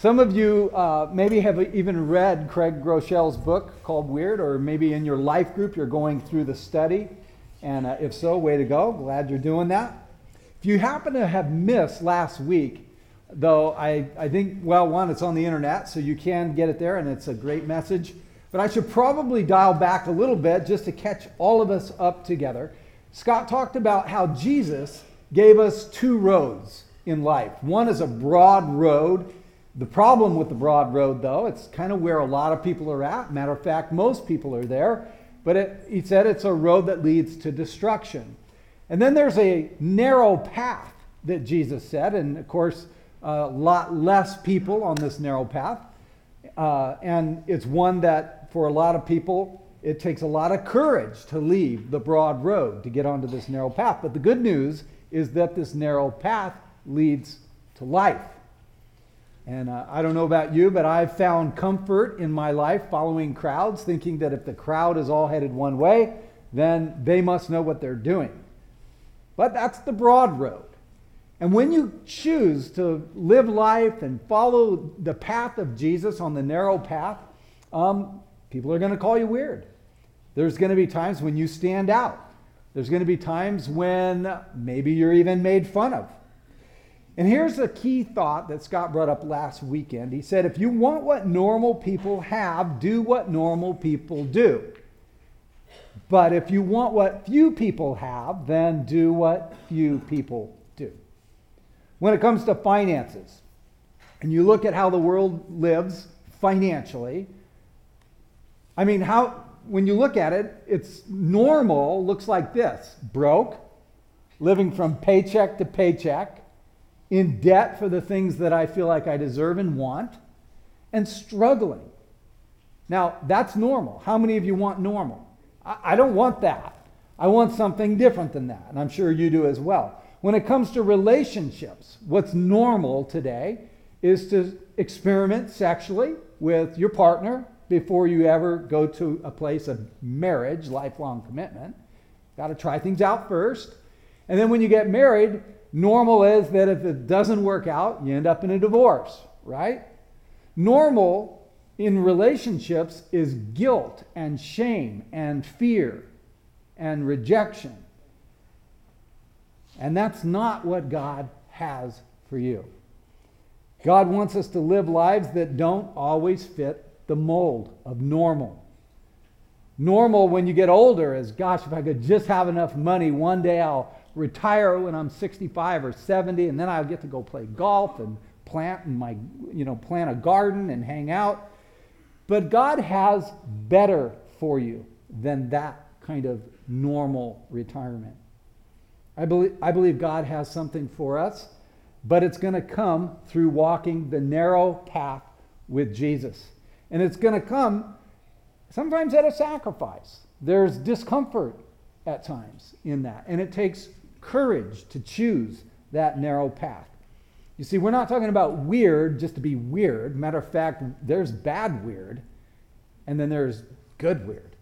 Some of you uh, maybe have even read Craig Groeschel's book called Weird, or maybe in your life group you're going through the study. And uh, if so, way to go. Glad you're doing that. If you happen to have missed last week, though I, I think, well, one, it's on the internet, so you can get it there, and it's a great message. But I should probably dial back a little bit just to catch all of us up together. Scott talked about how Jesus gave us two roads in life. One is a broad road the problem with the broad road, though, it's kind of where a lot of people are at. Matter of fact, most people are there. But it, he said it's a road that leads to destruction. And then there's a narrow path that Jesus said, and of course, a lot less people on this narrow path. Uh, and it's one that, for a lot of people, it takes a lot of courage to leave the broad road to get onto this narrow path. But the good news is that this narrow path leads to life. And uh, I don't know about you, but I've found comfort in my life following crowds, thinking that if the crowd is all headed one way, then they must know what they're doing. But that's the broad road. And when you choose to live life and follow the path of Jesus on the narrow path, um, people are going to call you weird. There's going to be times when you stand out. There's going to be times when maybe you're even made fun of. And here's a key thought that Scott brought up last weekend. He said, if you want what normal people have, do what normal people do. But if you want what few people have, then do what few people do. When it comes to finances, and you look at how the world lives financially, I mean, how, when you look at it, it's normal, looks like this broke, living from paycheck to paycheck in debt for the things that I feel like I deserve and want, and struggling. Now, that's normal. How many of you want normal? I, I don't want that. I want something different than that, and I'm sure you do as well. When it comes to relationships, what's normal today is to experiment sexually with your partner before you ever go to a place of marriage, lifelong commitment. Got to try things out first. And then when you get married, Normal is that if it doesn't work out, you end up in a divorce, right? Normal in relationships is guilt and shame and fear and rejection. And that's not what God has for you. God wants us to live lives that don't always fit the mold of normal. Normal when you get older is, gosh, if I could just have enough money, one day I'll retire when I'm 65 or 70, and then I'll get to go play golf and plant in my, you know, plant a garden and hang out. But God has better for you than that kind of normal retirement. I believe, I believe God has something for us, but it's going to come through walking the narrow path with Jesus. And it's going to come sometimes at a sacrifice. There's discomfort at times in that. And it takes courage to choose that narrow path. You see, we're not talking about weird just to be weird. Matter of fact, there's bad weird, and then there's good weird.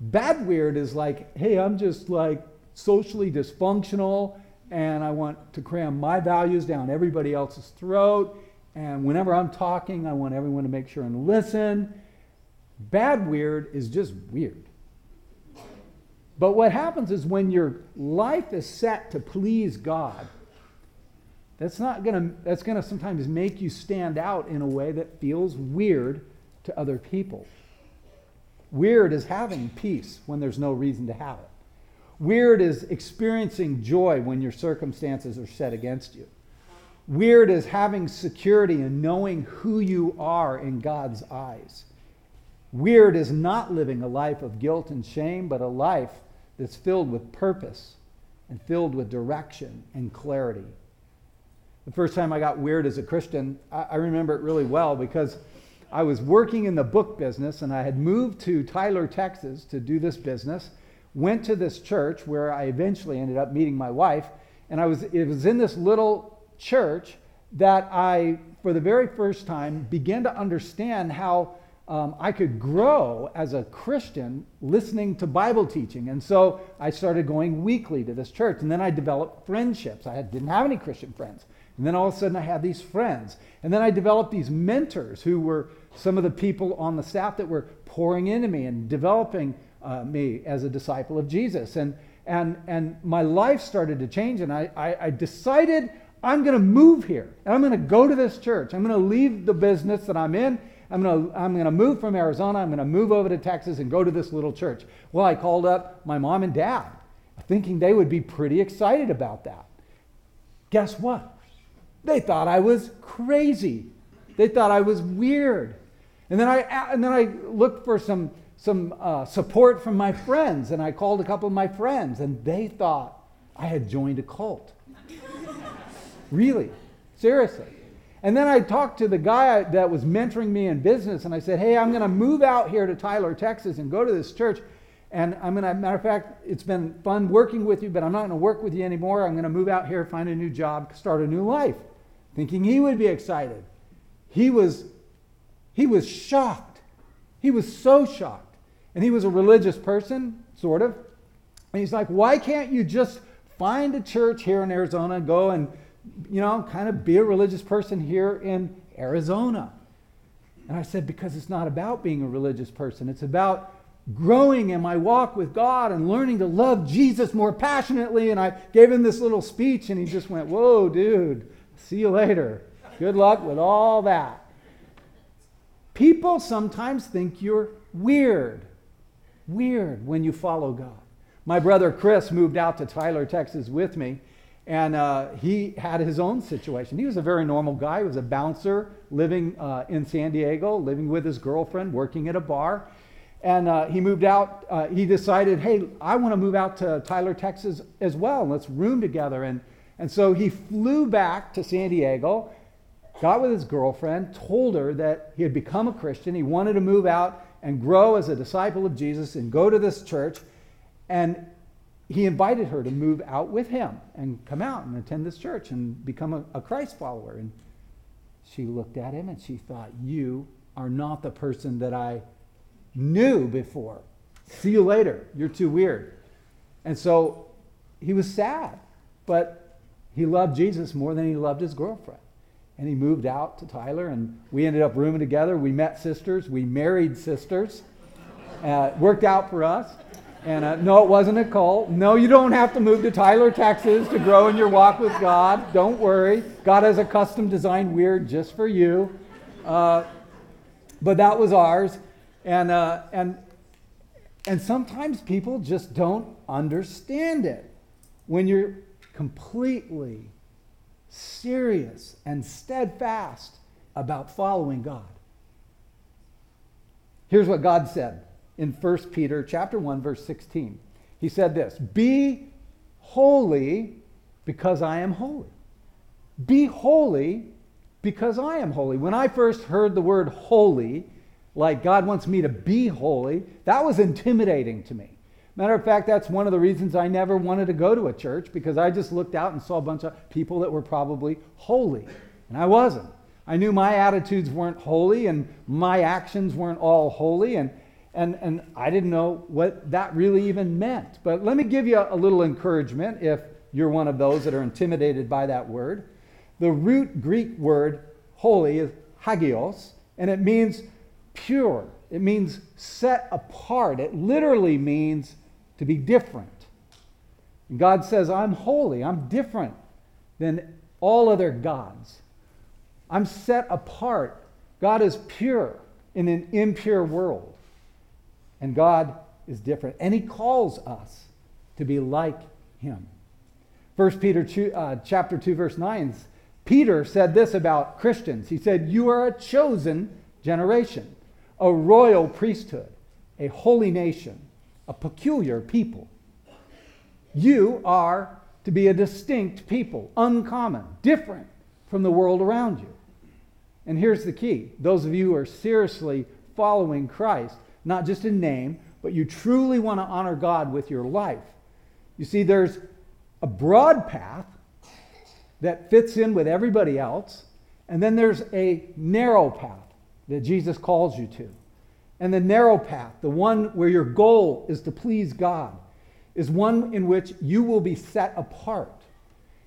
Bad weird is like, hey, I'm just like socially dysfunctional, and I want to cram my values down everybody else's throat. And whenever I'm talking, I want everyone to make sure and listen. Bad weird is just weird. But what happens is when your life is set to please God, that's not going to that's going to sometimes make you stand out in a way that feels weird to other people. Weird is having peace when there's no reason to have it. Weird is experiencing joy when your circumstances are set against you. Weird is having security and knowing who you are in God's eyes. Weird is not living a life of guilt and shame, but a life that's filled with purpose and filled with direction and clarity. The first time I got weird as a Christian, I, I remember it really well because I was working in the book business and I had moved to Tyler, Texas to do this business. Went to this church where I eventually ended up meeting my wife. And I was, it was in this little church that I, for the very first time, began to understand how um, I could grow as a Christian listening to Bible teaching. And so I started going weekly to this church. And then I developed friendships. I didn't have any Christian friends. And then all of a sudden I had these friends. And then I developed these mentors who were some of the people on the staff that were pouring into me and developing uh, me as a disciple of Jesus. And, and, and my life started to change. And I, I, I decided I'm going to move here. And I'm going to go to this church. I'm going to leave the business that I'm in. I'm going to, I'm going to move from Arizona. I'm going to move over to Texas and go to this little church. Well, I called up my mom and dad thinking they would be pretty excited about that. Guess what? They thought I was crazy. They thought I was weird. And then I, and then I looked for some, some uh, support from my friends, and I called a couple of my friends, and they thought I had joined a cult. really, seriously. And then I talked to the guy that was mentoring me in business, and I said, Hey, I'm going to move out here to Tyler, Texas, and go to this church. And I'm going to, matter of fact, it's been fun working with you, but I'm not going to work with you anymore. I'm going to move out here, find a new job, start a new life. Thinking he would be excited. He was, he was shocked. He was so shocked. And he was a religious person, sort of. And he's like, why can't you just find a church here in Arizona go and, you know, kind of be a religious person here in Arizona? And I said, because it's not about being a religious person. It's about growing in my walk with God and learning to love Jesus more passionately. And I gave him this little speech, and he just went, Whoa, dude, see you later. Good luck with all that. People sometimes think you're weird, weird when you follow God. My brother Chris moved out to Tyler, Texas with me, and uh, he had his own situation. He was a very normal guy. He was a bouncer living uh, in San Diego, living with his girlfriend, working at a bar. And uh, he moved out. Uh, he decided, hey, I want to move out to Tyler, Texas as well. Let's room together. And, and so he flew back to San Diego, got with his girlfriend, told her that he had become a Christian. He wanted to move out and grow as a disciple of Jesus and go to this church. And he invited her to move out with him and come out and attend this church and become a, a Christ follower. And she looked at him and she thought, You are not the person that I knew before. See you later. You're too weird. And so he was sad, but he loved Jesus more than he loved his girlfriend. And he moved out to Tyler, and we ended up rooming together. We met sisters. We married sisters. Uh, worked out for us. And uh, no, it wasn't a cult. No, you don't have to move to Tyler, Texas to grow in your walk with God. Don't worry. God has a custom designed weird just for you. Uh, but that was ours. And, uh, and, and sometimes people just don't understand it. When you're completely serious and steadfast about following God. Here's what God said in 1 Peter chapter 1 verse 16. He said this, "Be holy because I am holy." Be holy because I am holy. When I first heard the word holy, like God wants me to be holy, that was intimidating to me. Matter of fact, that's one of the reasons I never wanted to go to a church because I just looked out and saw a bunch of people that were probably holy. And I wasn't. I knew my attitudes weren't holy and my actions weren't all holy. And, and, and I didn't know what that really even meant. But let me give you a, little encouragement if you're one of those that are intimidated by that word. The root Greek word holy is hagios, and it means pure. It means set apart. It literally means to be different. And God says, I'm holy. I'm different than all other gods. I'm set apart. God is pure in an impure world. And God is different. And He calls us to be like Him. 1 Peter 2, uh, chapter 2, verse 9, Peter said this about Christians. He said, You are a chosen generation a royal priesthood, a holy nation, a peculiar people. You are to be a distinct people, uncommon, different from the world around you. And here's the key those of you who are seriously following Christ, not just in name, but you truly want to honor God with your life. You see, there's a broad path that fits in with everybody else, and then there's a narrow path that Jesus calls you to. And the narrow path, the one where your goal is to please God, is one in which you will be set apart.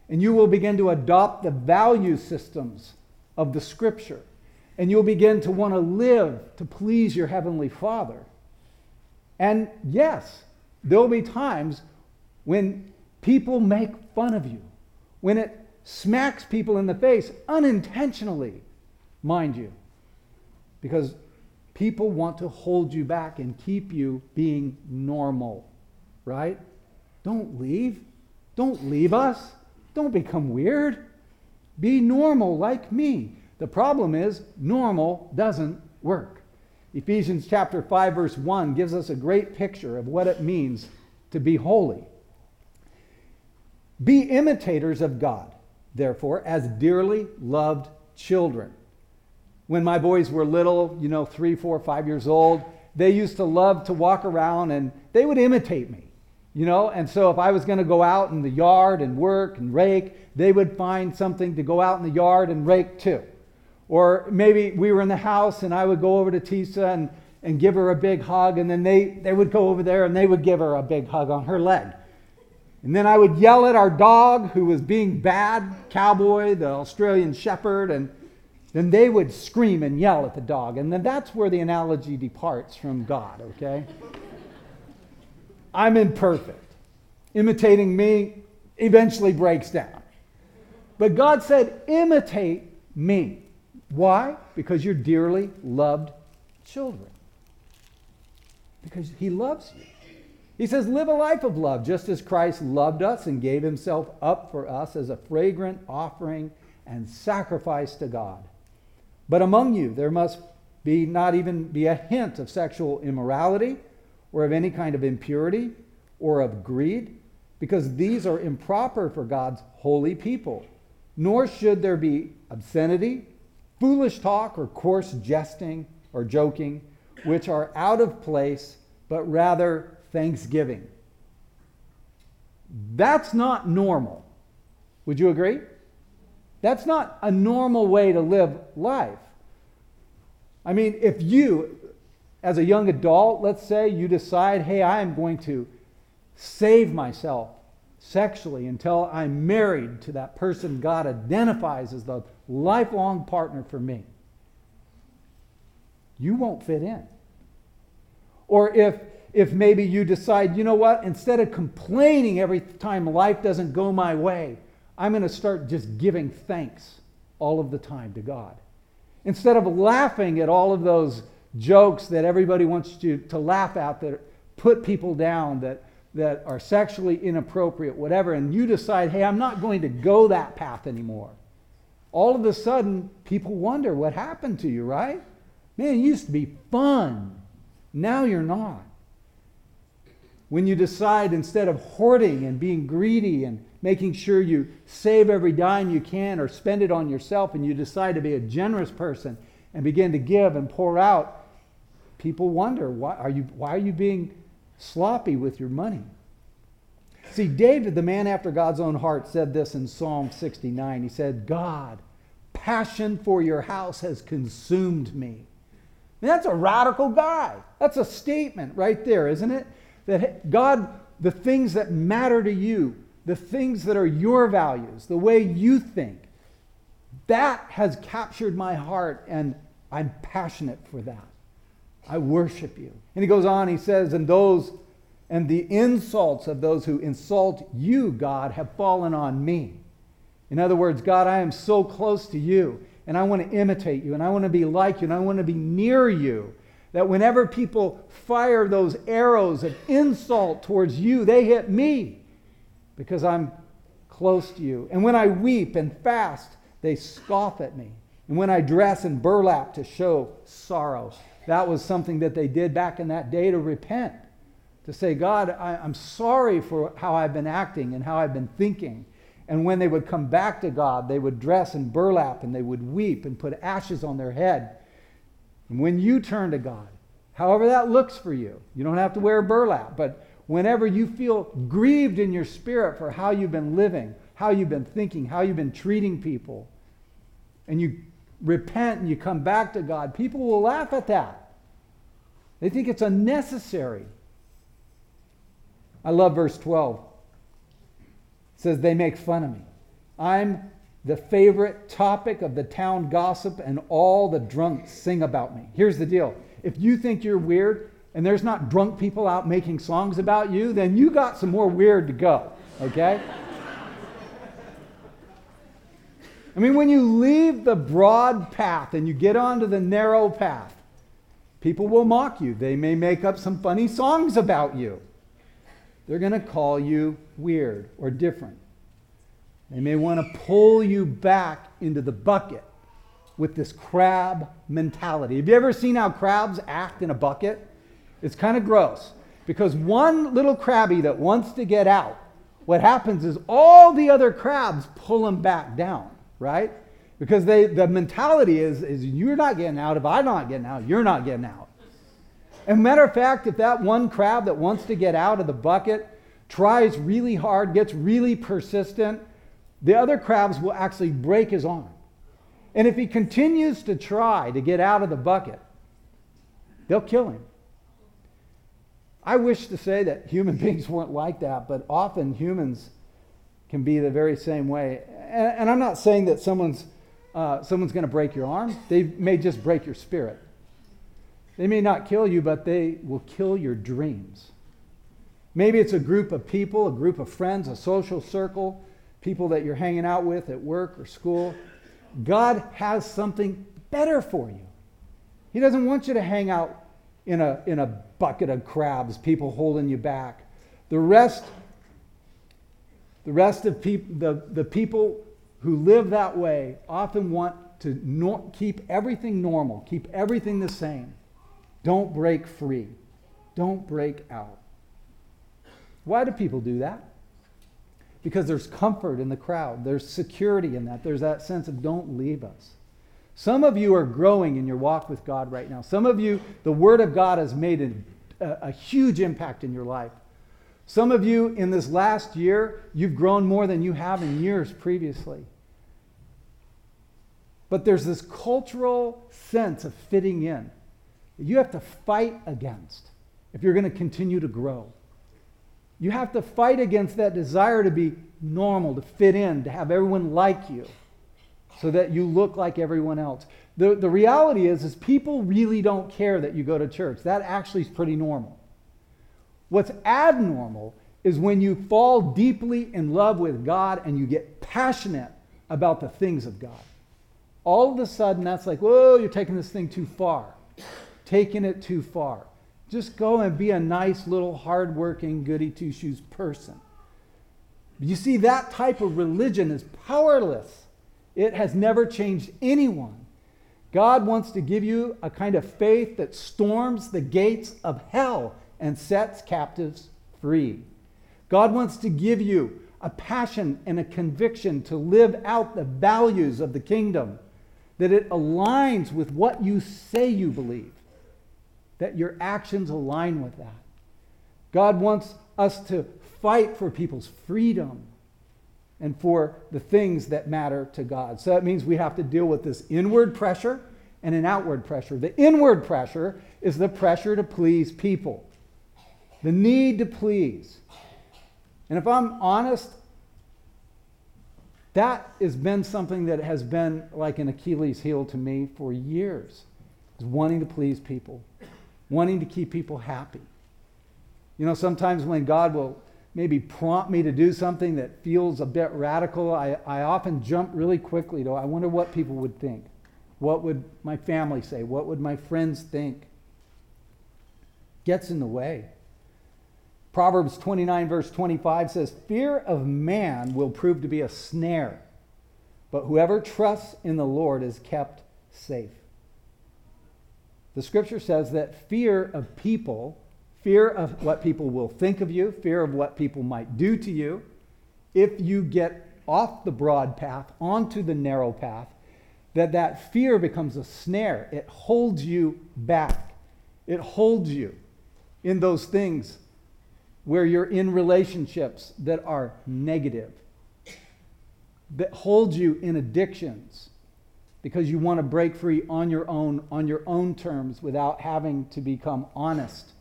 and you will begin to adopt the value systems of the scripture. And you'll begin to want to live to please your heavenly Father. And yes, there'll be times when people make fun of you, when it smacks people in the face unintentionally, mind you, because people want to hold you back and keep you being normal, right? Don't leave. Don't leave us. Don't become weird. Be normal like me. The problem is, normal doesn't work. Ephesians chapter 5 verse 1 gives us a great picture of what it means to be holy. Be imitators of God, therefore, as dearly loved children. When my boys were little, you know, three, four, five years old, they used to love to walk around and they would imitate me, you know. And so if I was going to go out in the yard and work and rake, they would find something to go out in the yard and rake too. Or maybe we were in the house and I would go over to Tisa and, and give her a big hug, and then they, they would go over there and they would give her a big hug on her leg. And then I would yell at our dog who was being bad, Cowboy, the Australian Shepherd, and then they would scream and yell at the dog. And then that's where the analogy departs from God, okay? I'm imperfect. Imitating me eventually breaks down. But God said, imitate me. Why? Because you're dearly loved children. Because He loves you. He says, Live a life of love, just as Christ loved us and gave himself up for us as a fragrant offering and sacrifice to God. But among you, there must be not even be a hint of sexual immorality or of any kind of impurity or of greed, because these are improper for God's holy people. Nor should there be obscenity, foolish talk, or coarse jesting or joking, which are out of place, but rather thanksgiving. That's not normal. Would you agree? That's not a normal way to live life. I mean, if you, as a young adult, let's say, you decide, hey, I am going to save myself sexually until I'm married to that person God identifies as the lifelong partner for me, you won't fit in. Or if if maybe you decide, you know what, instead of complaining every time life doesn't go my way, I'm going to start just giving thanks all of the time to God. Instead of laughing at all of those jokes that everybody wants you to laugh at that put people down, that, that are sexually inappropriate, whatever, and you decide, hey, I'm not going to go that path anymore. All of a sudden, people wonder what happened to you, right? Man, it used to be fun. Now you're not when you decide instead of hoarding and being greedy and making sure you save every dime you can or spend it on yourself and you decide to be a generous person and begin to give and pour out, people wonder why are you, why are you being sloppy with your money? See, David, the man after God's own heart, said this in Psalm 69. He said, God, passion for your house has consumed me. And that's a radical guy. That's a statement right there, isn't it? That God, the things that matter to you, the things that are your values, the way you think, that has captured my heart, and I'm passionate for that. I worship you. And he goes on, he says, and those and the insults of those who insult you, God, have fallen on me. In other words, God, I am so close to you, and I want to imitate you, and I want to be like you, and I want to be near you that whenever people fire those arrows of insult towards you, they hit me because I'm close to you. And when I weep and fast, they scoff at me. And when I dress in burlap to show sorrow, that was something that they did back in that day to repent, to say, God, I, am sorry for how I've been acting and how I've been thinking. And when they would come back to God, they would dress in burlap and they would weep and put ashes on their head and when you turn to God, however that looks for you, you don't have to wear burlap, but whenever you feel grieved in your spirit for how you've been living, how you've been thinking, how you've been treating people, and you repent and you come back to God, people will laugh at that. They think it's unnecessary. I love verse 12. It says, They make fun of me. I'm the favorite topic of the town gossip, and all the drunks sing about me. Here's the deal if you think you're weird and there's not drunk people out making songs about you, then you got some more weird to go, okay? I mean, when you leave the broad path and you get onto the narrow path, people will mock you. They may make up some funny songs about you. They're going to call you weird or different. They may want to pull you back into the bucket with this crab mentality. Have you ever seen how crabs act in a bucket? It's kind of gross because one little crabby that wants to get out, what happens is all the other crabs pull him back down right? Because they, the mentality is, is you're not getting out. If I'm not getting out, you're not getting out. And matter of fact, if that one crab that wants to get out of the bucket tries really hard, gets really persistent, the other crabs will actually break his arm. And if he continues to try to get out of the bucket, they'll kill him. I wish to say that human beings weren't like that, but often humans can be the very same way and, and I'm not saying that someone's, uh, someone's going to break your arm. They may just break your spirit. They may not kill you, but they will kill your dreams. Maybe it's a group of people, a group of friends, a social circle, people that you're hanging out with at work or school. God has something better for you. He doesn't want you to hang out in a, in a bucket of crabs, people holding you back. The rest the rest of peop- the, the people who live that way often want to nor- keep everything normal, keep everything the same. Don't break free. Don't break out. Why do people do that? Because there's comfort in the crowd, there's security in that, there's that sense of don't leave us. Some of you are growing in your walk with God right now. Some of you, the Word of God has made a, a, a huge impact in your life. Some of you in this last year, you've grown more than you have in years previously. But there's this cultural sense of fitting in that you have to fight against if you're going to continue to grow. You have to fight against that desire to be normal, to fit in, to have everyone like you so that you look like everyone else. The, the reality is, is people really don't care that you go to church. That actually is pretty normal. What's abnormal is when you fall deeply in love with God and you get passionate about the things of God. All of a sudden, that's like, whoa, you're taking this thing too far. Taking it too far. Just go and be a nice little hardworking, goody two shoes person. You see, that type of religion is powerless. It has never changed anyone. God wants to give you a kind of faith that storms the gates of hell and sets captives free. God wants to give you a passion and a conviction to live out the values of the kingdom, that it aligns with what you say you believe, that your actions align with that. God wants us to fight for people's freedom and for the things that matter to God. So that means we have to deal with this inward pressure and an outward pressure. The inward pressure is the pressure to please people the need to please. And if I'm honest, that has been something that has been like an Achilles heel to me for years. Is wanting to please people, wanting to keep people happy. You know, sometimes when God will maybe prompt me to do something that feels a bit radical, I, I often jump really quickly to, I wonder what people would think. What would my family say? What would my friends think? Gets in the way. Proverbs 29, verse 25 says, Fear of man will prove to be a snare, but whoever trusts in the Lord is kept safe. The scripture says that fear of people, fear of what people will think of you, fear of what people might do to you, if you get off the broad path onto the narrow path, that that fear becomes a snare. It holds you back. It holds you in those things where you're in relationships that are negative, that hold you in addictions because you want to break free on your own, on your own terms without having to become honest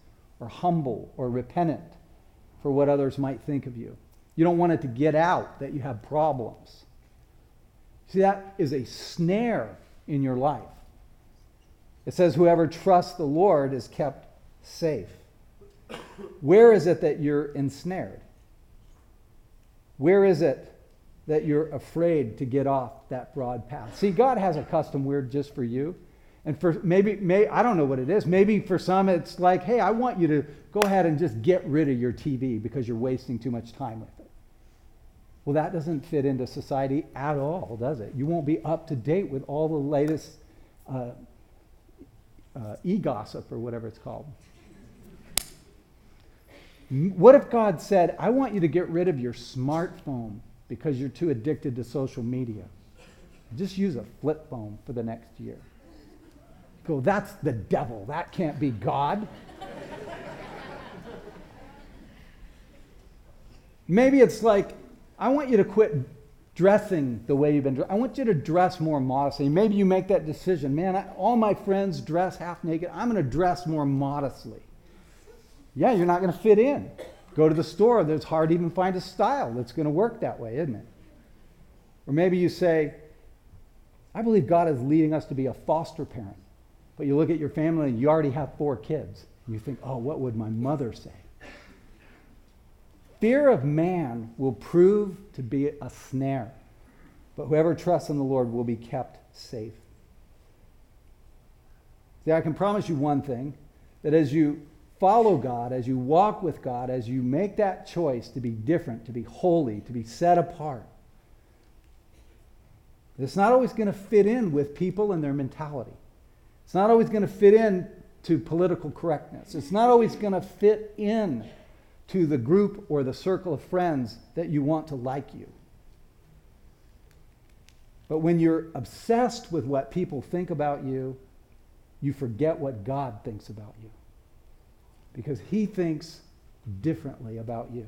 or humble or repentant for what others might think of you. You don't want it to get out that you have problems. See, that is a snare in your life. It says, Whoever trusts the Lord is kept safe. Where is it that you're ensnared? Where is it that you're afraid to get off that broad path? See, God has a custom word just for you. And for maybe, may, I don't know what it is. Maybe for some it's like, hey, I want you to go ahead and just get rid of your TV because you're wasting too much time with it. Well, that doesn't fit into society at all, does it? You won't be up to date with all the latest uh, uh, e gossip or whatever it's called. What if God said, I want you to get rid of your smartphone because you're too addicted to social media? Just use a flip phone for the next year. go, that's the devil. That can't be God. Maybe it's like, I want you to quit dressing the way you've been dressed. I want you to dress more modestly. Maybe you make that decision. Man, I, all my friends dress half naked. I'm going to dress more modestly. Yeah, you're not going to fit in. Go to the store, it's hard to even find a style that's going to work that way, isn't it? Or maybe you say, I believe God is leading us to be a foster parent. But you look at your family and you already have four kids. And you think, oh, what would my mother say? Fear of man will prove to be a snare, but whoever trusts in the Lord will be kept safe. See, I can promise you one thing that as you follow God, as you walk with God, as you make that choice to be different, to be holy, to be set apart, it's not always going to fit in with people and their mentality. It's not always going to fit in to political correctness. It's not always going to fit in to the group or the circle of friends that you want to like you. But when you're obsessed with what people think about you, you forget what God thinks about you. Because he thinks differently about you.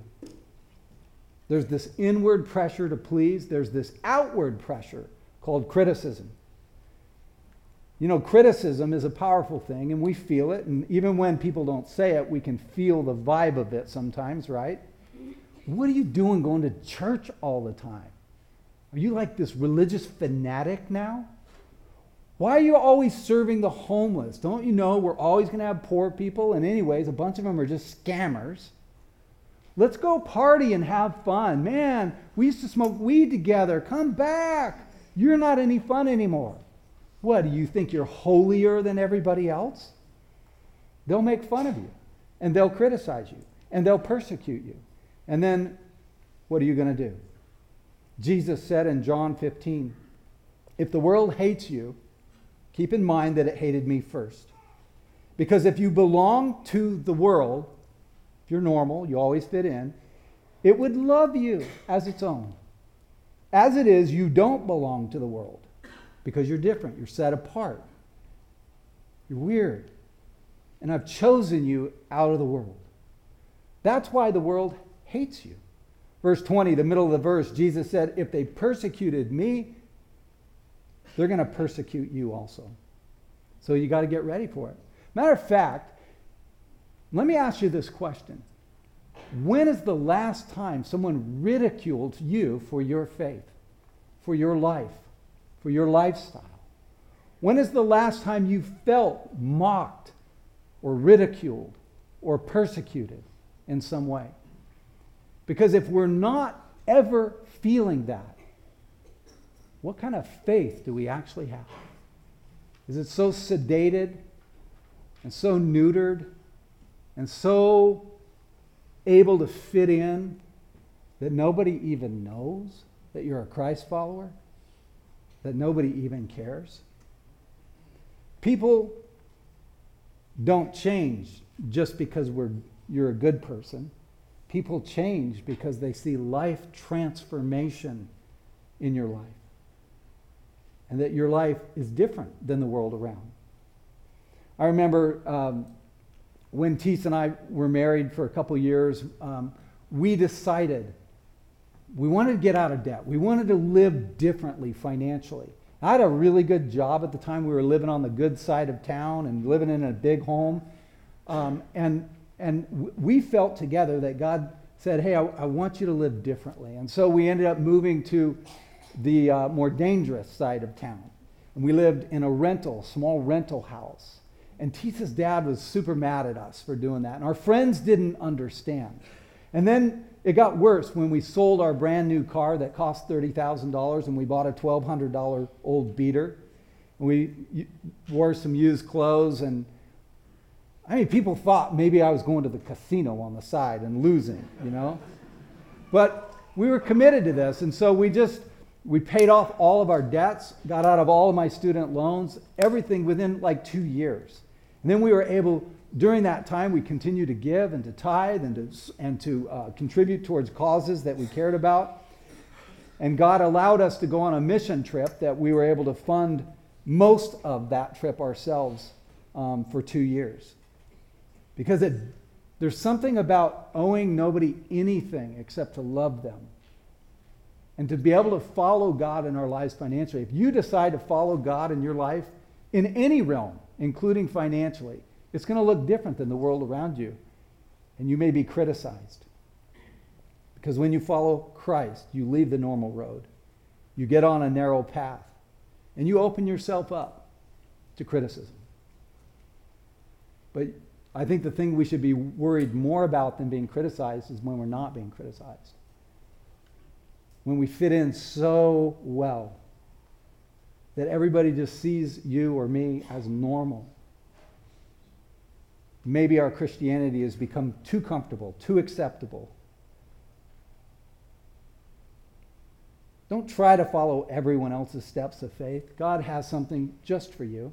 There's this inward pressure to please, there's this outward pressure called criticism. You know, criticism is a powerful thing, and we feel it. And even when people don't say it, we can feel the vibe of it sometimes, right? What are you doing going to church all the time? Are you like this religious fanatic now? Why are you always serving the homeless? Don't you know we're always going to have poor people? And, anyways, a bunch of them are just scammers. Let's go party and have fun. Man, we used to smoke weed together. Come back. You're not any fun anymore. What, do you think you're holier than everybody else? They'll make fun of you, and they'll criticize you, and they'll persecute you. And then, what are you going to do? Jesus said in John 15, If the world hates you, keep in mind that it hated me first. Because if you belong to the world, if you're normal, you always fit in, it would love you as its own. As it is, you don't belong to the world because you're different. You're set apart. You're weird. And I've chosen you out of the world. That's why the world hates you. Verse 20, the middle of the verse, Jesus said, If they persecuted me, they're going to persecute you also. So you got to get ready for it. Matter of fact, let me ask you this question When is the last time someone ridiculed you for your faith, for your life? for your lifestyle? When is the last time you felt mocked or ridiculed or persecuted in some way? Because if we're not ever feeling that, what kind of faith do we actually have? Is it so sedated and so neutered and so able to fit in that nobody even knows that you're a Christ follower? that nobody even cares. People don't change just because we're, you're a good person. People change because they see life transformation in your life. And that your life is different than the world around. I remember um, when Tees and I were married for a couple years, um, we decided we wanted to get out of debt. We wanted to live differently financially. I had a really good job at the time. We were living on the good side of town and living in a big home. Um, and and we felt together that God said, Hey, I, I, want you to live differently. And so we ended up moving to the uh, more dangerous side of town. And we lived in a rental, small rental house. And Tisa's dad was super mad at us for doing that. And our friends didn't understand. And then it got worse when we sold our brand new car that cost $30,000 and we bought a $1,200 old beater. And we wore some used clothes. And I mean, people thought maybe I was going to the casino on the side and losing, you know? But we were committed to this. And so we just we paid off all of our debts, got out of all of my student loans, everything within like two years. And then we were able, during that time, we continued to give and to tithe and to, and to uh, contribute towards causes that we cared about. And God allowed us to go on a mission trip that we were able to fund most of that trip ourselves um, for two years. Because it, there's something about owing nobody anything except to love them and to be able to follow God in our lives financially. If you decide to follow God in your life in any realm, including financially, it's going to look different than the world around you. And you may be criticized. Because when you follow Christ, you leave the normal road, you get on a narrow path, and you open yourself up to criticism. But I think the thing we should be worried more about than being criticized is when we're not being criticized when we fit in so well that everybody just sees you or me as normal. Maybe our Christianity has become too comfortable, too acceptable. Don't try to follow everyone else's steps of faith. God has something just for you.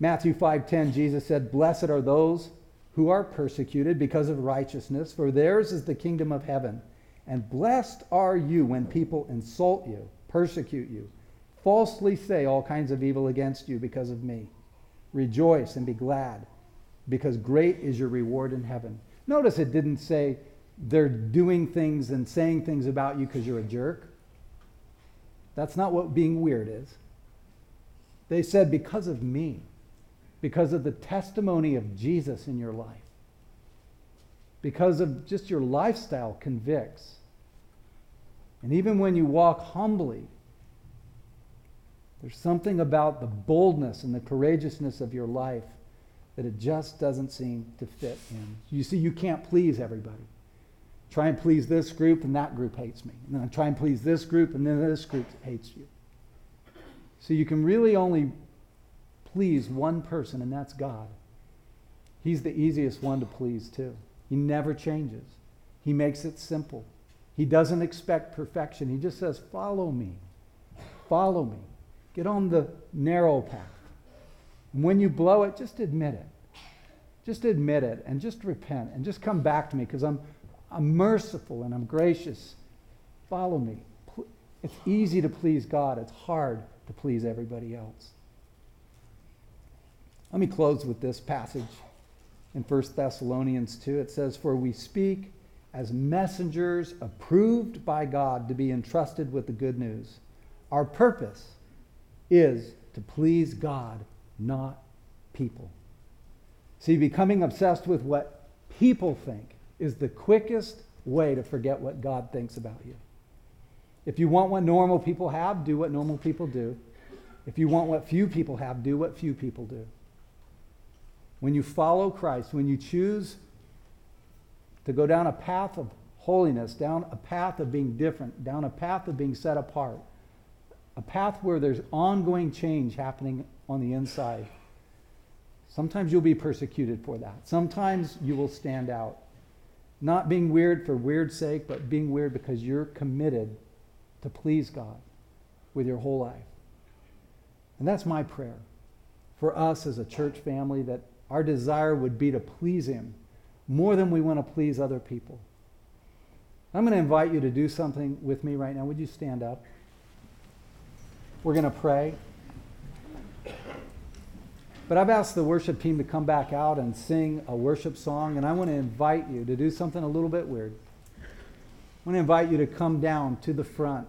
Matthew 5:10 Jesus said, "Blessed are those who are persecuted because of righteousness, for theirs is the kingdom of heaven." And blessed are you when people insult you, persecute you, falsely say all kinds of evil against you because of me. Rejoice and be glad, because great is your reward in heaven. Notice it didn't say they're doing things and saying things about you because you're a jerk. That's not what being weird is. They said, because of me, because of the testimony of Jesus in your life because of just your lifestyle convicts. And even when you walk humbly, there's something about the boldness and the courageousness of your life that it just doesn't seem to fit in. You see, you can't please everybody. Try and please this group, and that group hates me. And then I try and please this group, and then this group hates you. So you can really only please one person, and that's God. He's the easiest one to please, too. He never changes. He makes it simple. He doesn't expect perfection. He just says, Follow me. Follow me. Get on the narrow path. And when you blow it, just admit it. Just admit it and just repent and just come back to me because I'm, I'm merciful and I'm gracious. Follow me. It's easy to please God, it's hard to please everybody else. Let me close with this passage in 1 Thessalonians 2. It says, For we speak as messengers approved by God to be entrusted with the good news. Our purpose is to please God, not people. See, becoming obsessed with what people think is the quickest way to forget what God thinks about you. If you want what normal people have, do what normal people do. If you want what few people have, do what few people do when you follow Christ, when you choose to go down a path of holiness, down a path of being different, down a path of being set apart, a path where there's ongoing change happening on the inside. Sometimes you'll be persecuted for that. Sometimes you will stand out. Not being weird for weird's sake, but being weird because you're committed to please God with your whole life. And that's my prayer for us as a church family that our desire would be to please Him more than we want to please other people. I'm going to invite you to do something with me right now. Would you stand up? We're going to pray. But I've asked the worship team to come back out and sing a worship song, and I want to invite you to do something a little bit weird. I want to invite you to come down to the front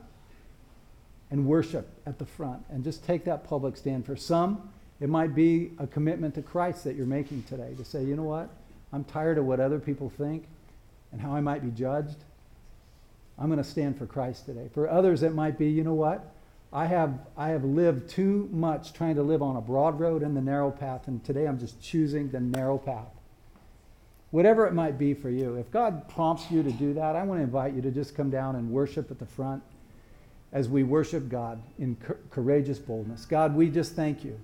and worship at the front and just take that public stand. For some, it might be a commitment to Christ that you're making today to say, you know what? I'm tired of what other people think and how I might be judged. I'm going to stand for Christ today. For others, it might be, you know what? I have, I have lived too much trying to live on a broad road and the narrow path, and today I'm just choosing the narrow path. Whatever it might be for you, if God prompts you to do that, I want to invite you to just come down and worship at the front as we worship God in courageous boldness. God, we just thank you.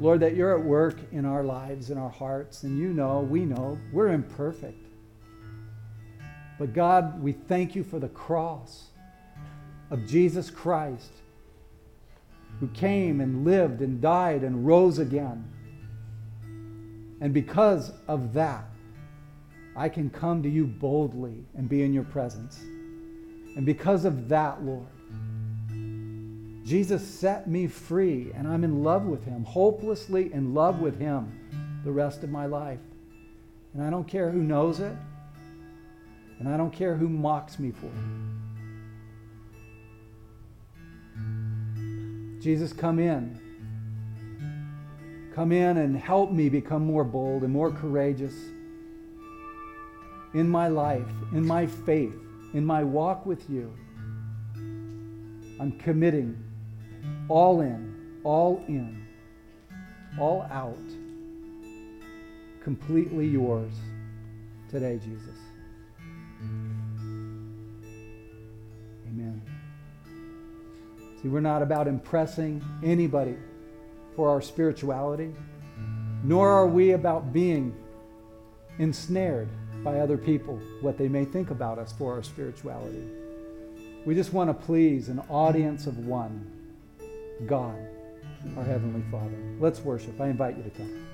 Lord, that you're at work in our lives, in our hearts, and you know, we know, we're imperfect. But God, we thank you for the cross of Jesus Christ, who came and lived and died and rose again. And because of that, I can come to you boldly and be in your presence. And because of that, Lord, Jesus set me free, and I'm in love with him, hopelessly in love with him the rest of my life. And I don't care who knows it, and I don't care who mocks me for it. Jesus, come in. Come in and help me become more bold and more courageous in my life, in my faith, in my walk with you. I'm committing all in, all in, all out, completely yours today, Jesus. Amen. See, we're not about impressing anybody for our spirituality, nor are we about being ensnared by other people, what they may think about us for our spirituality. We just want to please an audience of one God, our Heavenly Father. Let's worship. I invite you to come.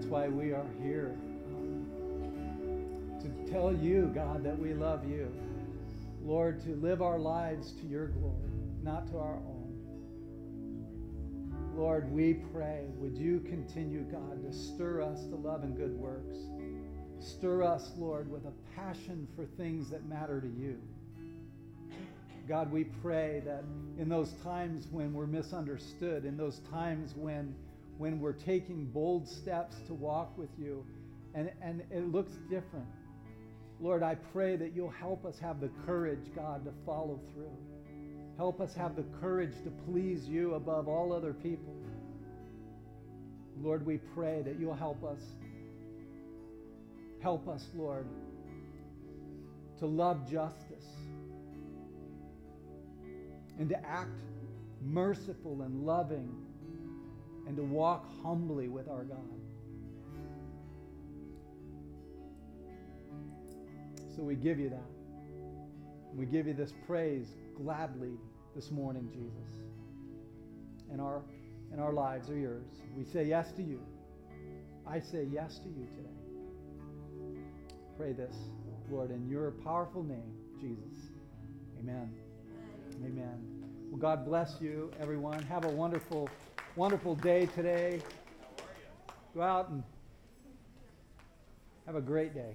That's why we are here. um, to tell you, God, that we love you. Lord, to live our lives to your glory, not to our own. Lord, we pray, would you continue, God, to stir us to love and good works. Stir us, Lord, with a passion for things that matter to you. God, we pray that in those times when we're misunderstood, in those times when, when we're taking bold steps to walk with you, and, and it looks different, Lord, I pray that you'll help us have the courage, God, to follow through. Help us have the courage to please you above all other people. Lord, we pray that you'll help us. Help us, Lord, to love justice and to act merciful and loving and to walk humbly with our God. So we give you that. We give you this praise gladly this morning, Jesus. And our, and our lives are yours. We say yes to you. I say yes to you today. Pray this, Lord, in your powerful name, Jesus. Amen. Amen. Well, God bless you, everyone. Have a wonderful, wonderful day today. Go out and have a great day.